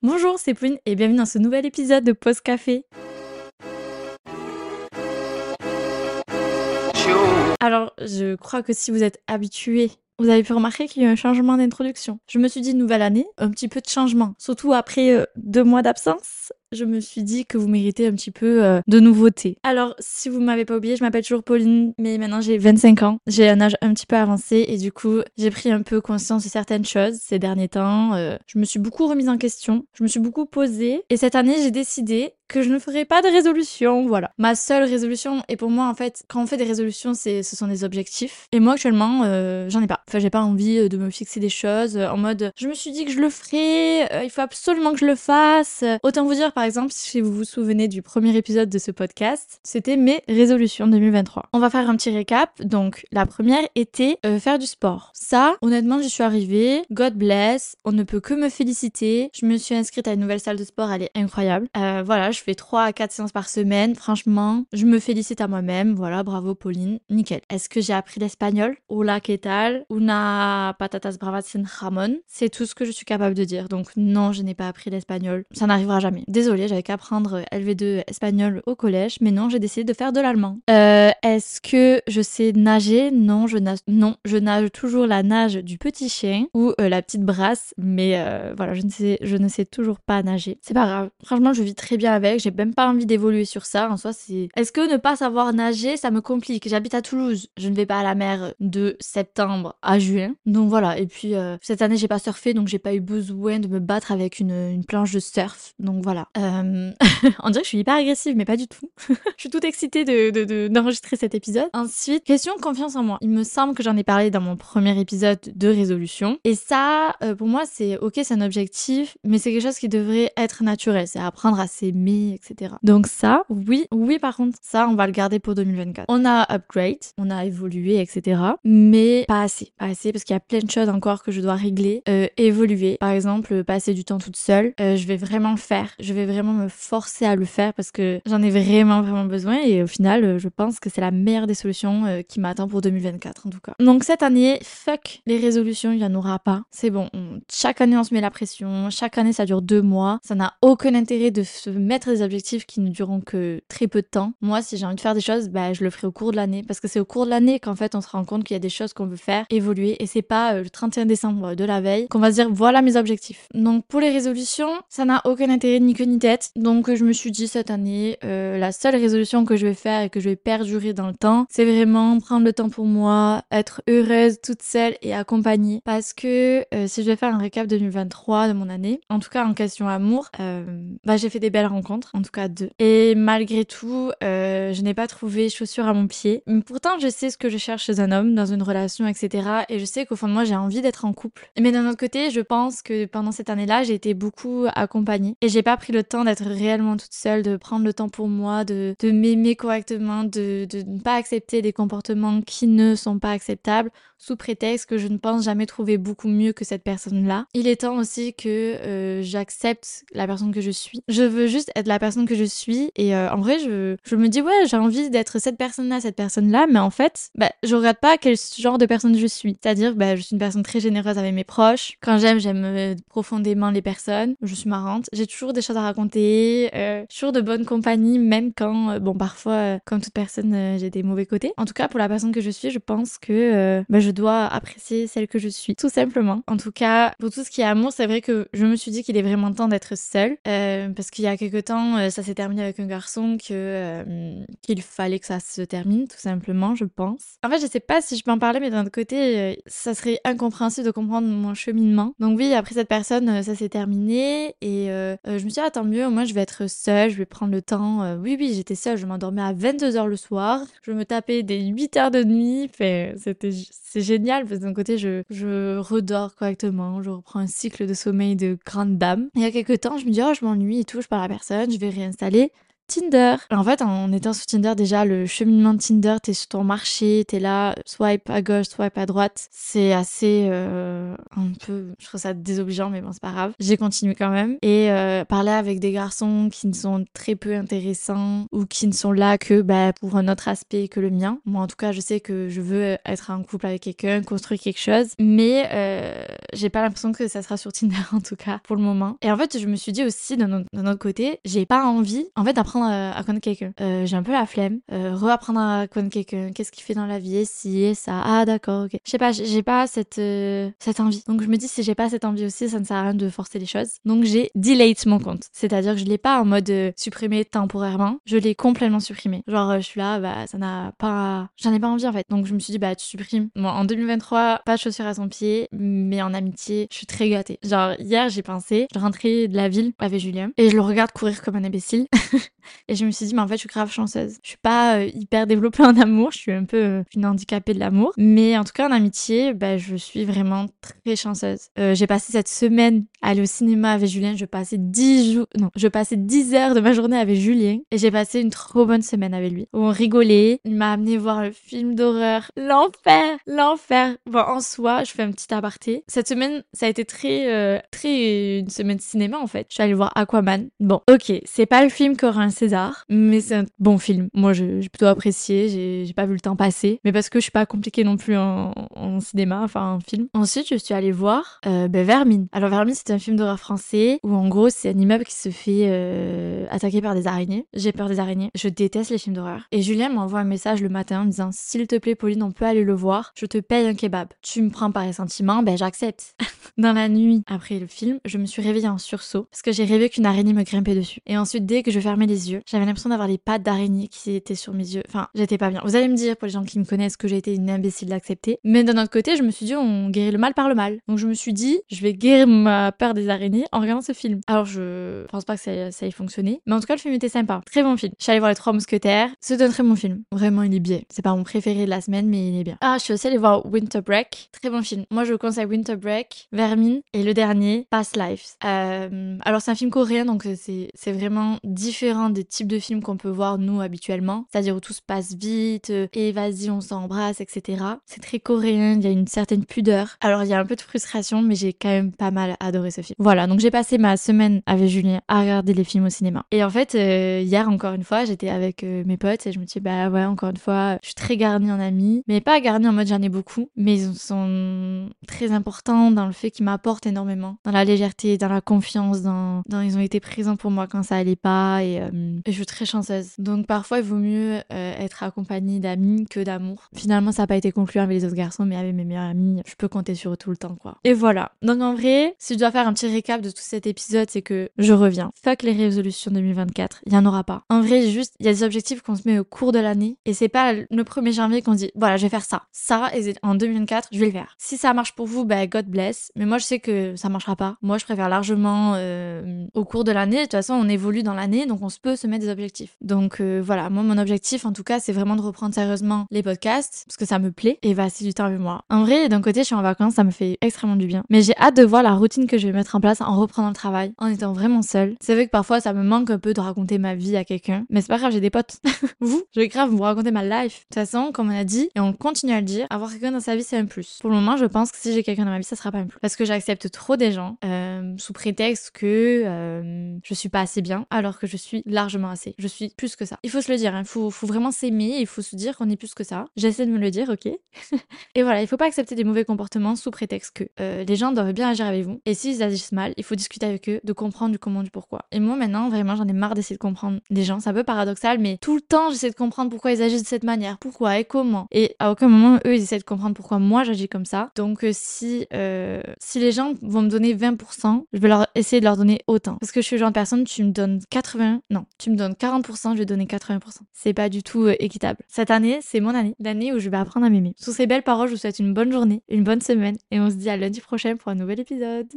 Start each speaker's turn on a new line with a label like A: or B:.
A: Bonjour, c'est Pauline et bienvenue dans ce nouvel épisode de Post Café. Alors, je crois que si vous êtes habitué, vous avez pu remarquer qu'il y a eu un changement d'introduction. Je me suis dit nouvelle année, un petit peu de changement, surtout après euh, deux mois d'absence je me suis dit que vous méritez un petit peu euh, de nouveauté. Alors, si vous m'avez pas oublié, je m'appelle toujours Pauline, mais maintenant j'ai 25 ans. J'ai un âge un petit peu avancé et du coup, j'ai pris un peu conscience de certaines choses ces derniers temps. Euh, je me suis beaucoup remise en question, je me suis beaucoup posée et cette année, j'ai décidé que je ne ferai pas de résolution, voilà. Ma seule résolution, et pour moi en fait, quand on fait des résolutions, ce sont des objectifs. Et moi actuellement, euh, j'en ai pas. Enfin, j'ai pas envie de me fixer des choses en mode, je me suis dit que je le ferai, il faut absolument que je le fasse. Autant vous dire par exemple, si vous vous souvenez du premier épisode de ce podcast, c'était mes résolutions 2023. On va faire un petit récap. Donc, la première était euh, faire du sport. Ça, honnêtement, j'y suis arrivée. God bless. On ne peut que me féliciter. Je me suis inscrite à une nouvelle salle de sport. Elle est incroyable. Euh, voilà, je fais 3 à 4 séances par semaine. Franchement, je me félicite à moi-même. Voilà, bravo Pauline. Nickel. Est-ce que j'ai appris l'espagnol? Hola, ¿qué tal? Una patatas bravas sin jamón. C'est tout ce que je suis capable de dire. Donc, non, je n'ai pas appris l'espagnol. Ça n'arrivera jamais. Désolée désolée, j'avais qu'à apprendre LV2 espagnol au collège, mais non, j'ai décidé de faire de l'allemand. Euh, est-ce que je sais nager? Non, je nage, non, je nage toujours la nage du petit chien ou euh, la petite brasse, mais euh, voilà, je ne sais, je ne sais toujours pas nager. C'est pas grave. Franchement, je vis très bien avec. J'ai même pas envie d'évoluer sur ça. En soi, c'est. Est-ce que ne pas savoir nager, ça me complique? J'habite à Toulouse. Je ne vais pas à la mer de septembre à juin. Donc voilà. Et puis cette année, j'ai pas surfé, donc j'ai pas eu besoin de me battre avec une, une planche de surf. Donc voilà. Euh... on dirait que je suis hyper agressive, mais pas du tout. je suis toute excitée de, d'enregistrer cet épisode. Ensuite, question confiance en moi. Il me semble que j'en ai parlé dans mon premier épisode de résolution. Et ça, euh, pour moi, c'est ok, c'est un objectif, mais c'est quelque chose qui devrait être naturel. C'est apprendre à s'aimer, etc. Donc ça, oui, oui, par contre, ça, on va le garder pour 2024. On a upgrade, on a évolué, etc. Mais pas assez, pas assez, parce qu'il y a plein de choses encore que je dois régler, euh, évoluer. Par exemple, passer du temps toute seule. Euh, je vais vraiment le faire. Je vais vraiment me forcer à le faire parce que j'en ai vraiment vraiment besoin et au final euh, je pense que c'est la meilleure des solutions euh, qui m'attend pour 2024 en tout cas. Donc cette année, fuck les résolutions, il y en aura pas. C'est bon, chaque année on se met la pression, chaque année ça dure deux mois, ça n'a aucun intérêt de se mettre des objectifs qui ne dureront que très peu de temps. Moi si j'ai envie de faire des choses, bah je le ferai au cours de l'année parce que c'est au cours de l'année qu'en fait on se rend compte qu'il y a des choses qu'on veut faire évoluer et c'est pas euh, le 31 décembre de la veille qu'on va se dire voilà mes objectifs. Donc pour les résolutions, ça n'a aucun intérêt ni que ni tête. Donc je me suis dit cette année, euh, la seule résolution que je vais faire et que je vais perdurer dans le temps, c'est vraiment prendre le temps pour moi, être heureuse toute seule et accompagnée. Parce que euh, si je vais faire un récap 2023 de mon année, en tout cas en question amour, euh, bah j'ai fait des belles rencontres, en tout cas deux. Et malgré tout, je n'ai pas trouvé chaussures à mon pied. Mais pourtant, je sais ce que je cherche chez un homme dans une relation, etc. Et je sais qu'au fond de moi, j'ai envie d'être en couple. Mais d'un autre côté, je pense que pendant cette année-là, j'ai été beaucoup accompagnée et j'ai pas pris le temps d'être réellement toute seule, de prendre le temps pour moi, de, m'aimer correctement, de, ne pas accepter des comportements qui ne sont pas acceptables sous prétexte que je ne pense jamais trouver beaucoup mieux que cette personne-là. Il est temps aussi que euh, j'accepte la personne que je suis. Je veux juste être la personne que je suis et euh, en vrai, je, je me dis ouais, j'ai envie d'être cette personne-là, cette personne-là, mais en fait, bah, je regarde pas quel genre de personne je suis. C'est-à-dire, bah, je suis une personne très généreuse avec mes proches. Quand j'aime, j'aime euh, profondément les personnes. Je suis marrante. J'ai toujours des choses à raconter. Euh, toujours de bonne compagnie, même quand, euh, bon, parfois, euh, comme toute personne, j'ai des mauvais côtés. En tout cas, pour la personne que je suis, je pense que bah, je dois apprécier celle que je suis, tout simplement. En tout cas, pour tout ce qui est amour, c'est vrai que je me suis dit qu'il est vraiment temps d'être seule, parce qu'il y a quelques temps, ça s'est terminé avec un garçon que qu'il fallait que ça se termine, tout simplement, je pense. En fait, je sais pas si je peux en parler, mais d'un autre côté, ça serait incompréhensible de comprendre mon cheminement. Donc oui, après cette personne, ça s'est terminé, et je me suis dit, mieux, moi je vais être seule, je vais prendre le temps. Euh, oui, oui, j'étais seule, je m'endormais à 22h le soir, je me tapais des 8 heures de nuit, c'était, c'est génial parce que d'un côté, je, je redors correctement, je reprends un cycle de sommeil de grande dame. il y a quelques temps, je me dis, oh, je m'ennuie et tout, je parle à personne, je vais réinstaller. Tinder. En fait, en étant sur Tinder, déjà, le cheminement de Tinder, t'es sur ton marché, t'es là, swipe à gauche, swipe à droite. C'est assez, euh, un peu, je trouve ça désobligeant, mais bon, c'est pas grave. J'ai continué quand même. Et euh, parler avec des garçons qui ne sont très peu intéressants ou qui ne sont là que bah, pour un autre aspect que le mien. Moi, en tout cas, je sais que je veux être en couple avec quelqu'un, construire quelque chose, mais euh, j'ai pas l'impression que ça sera sur Tinder en tout cas pour le moment. Et en fait, je me suis dit aussi d'un autre côté, j'ai pas envie en fait d'apprendre à, connaître quelqu'un. Euh, j'ai un peu la flemme, euh, reapprendre à connaître quelqu'un, qu'est-ce qu'il fait dans la vie, si et ça. Ah d'accord, ok. Je sais pas, j'ai pas cette euh, cette envie. Donc je me dis si j'ai pas cette envie aussi, ça ne sert à rien de forcer les choses. Donc j'ai delete mon compte, c'est-à-dire que je l'ai pas en mode euh, supprimé temporairement, je l'ai complètement supprimé. Genre je suis là, bah ça n'a pas, j'en ai pas envie en fait. Donc je me suis dit bah tu supprimes. Bon en 2023, pas de chaussures à son pied, mais en amitié, je suis très gâtée. Genre hier j'ai pensé, je rentrais de la ville avec Julien et je le regarde courir comme un imbécile. et je me suis dit, mais en fait, je suis grave chanceuse. Je suis pas euh, hyper développée en amour, je suis un peu euh, une handicapée de l'amour. Mais en tout cas, en amitié, bah, je suis vraiment très chanceuse. Euh, j'ai passé cette semaine aller au cinéma avec Julien. Je passais 10 jours, non, je passais 10 heures de ma journée avec Julien. Et j'ai passé une trop bonne semaine avec lui. Où on rigolait. Il m'a amené voir le film d'horreur. L'enfer! L'enfer! Bon, en soi, je fais un petit aparté. Cette semaine, ça a été très, très une semaine de cinéma, en fait. Je suis allée voir Aquaman. Bon, ok, c'est pas le film qui aura un César, mais c'est un bon film. Moi, j'ai plutôt apprécié, j'ai pas vu le temps passer, mais parce que je suis pas compliquée non plus en, cinéma, enfin en film. Ensuite, je suis allée voir euh, ben, Vermine. Alors Vermine, c'est un film d'horreur français où en gros, c'est un immeuble qui se fait euh, attaquer par des araignées. J'ai peur des araignées. Je déteste les films d'horreur. Et Julien m'envoie un message le matin en me disant s'il te plaît, Pauline, on peut aller le voir. Je te paye un kebab. Tu me prends par les sentiments, ben j'accepte. Dans la nuit après le film, je me suis réveillée en sursaut parce que j'ai rêvé qu'une araignée me grimpait dessus. Et ensuite, dès que je fermais les yeux, j'avais l'impression d'avoir les pattes d'araignée qui étaient sur mes yeux. Enfin, j'étais pas bien. Vous allez me dire, pour les gens qui me connaissent, que j'ai été une imbécile d'accepter. Mais d'un autre côté, je me suis dit, on guérit le mal par le mal. Donc je me suis dit, je vais guérir ma peur des araignées en regardant ce film. Alors je pense pas que ça, ait fonctionné. Mais en tout cas, le film était sympa. Très bon film. Je suis allée voir Les Trois Mousquetaires. C'est un très bon film. Vraiment, il est bien. C'est pas mon préféré de la semaine, mais il est bien. Ah, je suis aussi allée voir Winter Break. Très bon film. Moi, je vous conseille Winter Break, Vermine et le dernier, Past Lives. Euh, alors c'est un film coréen, donc c'est vraiment différent des types de films qu'on peut voir nous habituellement, c'est-à-dire où tout se passe vite, euh, et vas-y on s'embrasse, etc. C'est très coréen, il y a une certaine pudeur. Alors il y a un peu de frustration, mais j'ai quand même pas mal adoré ce film. Voilà, donc j'ai passé ma semaine avec Julien à regarder les films au cinéma. Et en fait, euh, hier encore une fois, j'étais avec euh, mes potes et je me dis bah ouais, encore une fois, je suis très garnie en amis, mais pas garnie en mode j'en ai beaucoup, mais ils sont très importants dans le fait qu'ils m'apportent énormément, dans la légèreté, dans la confiance, dans, dans ils ont été présents pour moi quand ça allait pas et, et je suis très chanceuse. Donc parfois il vaut mieux euh, être accompagnée d'amis que d'amour. Finalement ça n'a pas été concluant avec les autres garçons, mais avec mes meilleurs amis, je peux compter sur eux tout le temps quoi. Et voilà. Donc en vrai, si je dois faire un petit récap de tout cet épisode, c'est que je reviens. Fuck les résolutions 2024, il y en aura pas. En vrai, juste il y a des objectifs qu'on se met au cours de l'année et c'est pas le 1er janvier qu'on dit voilà je vais faire ça, ça en 2024 je vais le faire. Si ça marche pour vous, bah God bless. Mais moi je sais que ça marchera pas. Moi je préfère largement euh, au cours de l'année. De toute façon on évolue dans l'année donc on se peut se mettre des objectifs. Donc euh, voilà, moi mon objectif en tout cas c'est vraiment de reprendre sérieusement les podcasts parce que ça me plaît et passer du temps avec moi. En vrai, d'un côté je suis en vacances, ça me fait extrêmement du bien. Mais j'ai hâte de voir la routine que je mettre en place en reprenant le travail, en étant vraiment seule. C'est vrai que parfois ça me manque un peu de raconter ma vie à quelqu'un, mais c'est pas grave, j'ai des potes. vous, je vais grave vous raconter ma life. De toute façon, comme on a dit et on continue à le dire, avoir quelqu'un dans sa vie c'est un plus. Pour le moment, je pense que si j'ai quelqu'un dans ma vie, ça sera pas un plus parce que j'accepte trop des gens euh, sous prétexte que euh, je suis pas assez bien alors que je suis largement assez. Je suis plus que ça. Il faut se le dire, il hein. faut, faut, vraiment s'aimer, il faut se dire qu'on est plus que ça. J'essaie de me le dire, ok? Et voilà, il faut pas accepter des mauvais comportements sous prétexte que euh, les gens doivent bien agir avec vous. Et s'ils agissent mal, il faut discuter avec eux, de comprendre du comment, du pourquoi. Et moi maintenant, vraiment, j'en ai marre d'essayer de comprendre les gens. C'est un peu paradoxal, mais tout le temps, j'essaie de comprendre pourquoi ils agissent de cette manière, pourquoi et comment. Et à aucun moment, eux, ils essaient de comprendre pourquoi moi j'agis comme ça. Donc euh, si, euh, si les gens vont me donner 20%, je vais leur essayer de leur donner autant. Parce que je suis le genre de personne, tu me donnes 80, non, tu me donnes 40%, je vais donner 80%. C'est pas du tout euh, équitable. Cette année, c'est mon année, l'année où je vais apprendre à m'aimer. Sous ces belles paroles, je vous souhaite une bonne journée, une bonne semaine et on se dit à lundi prochain pour un nouvel épisode.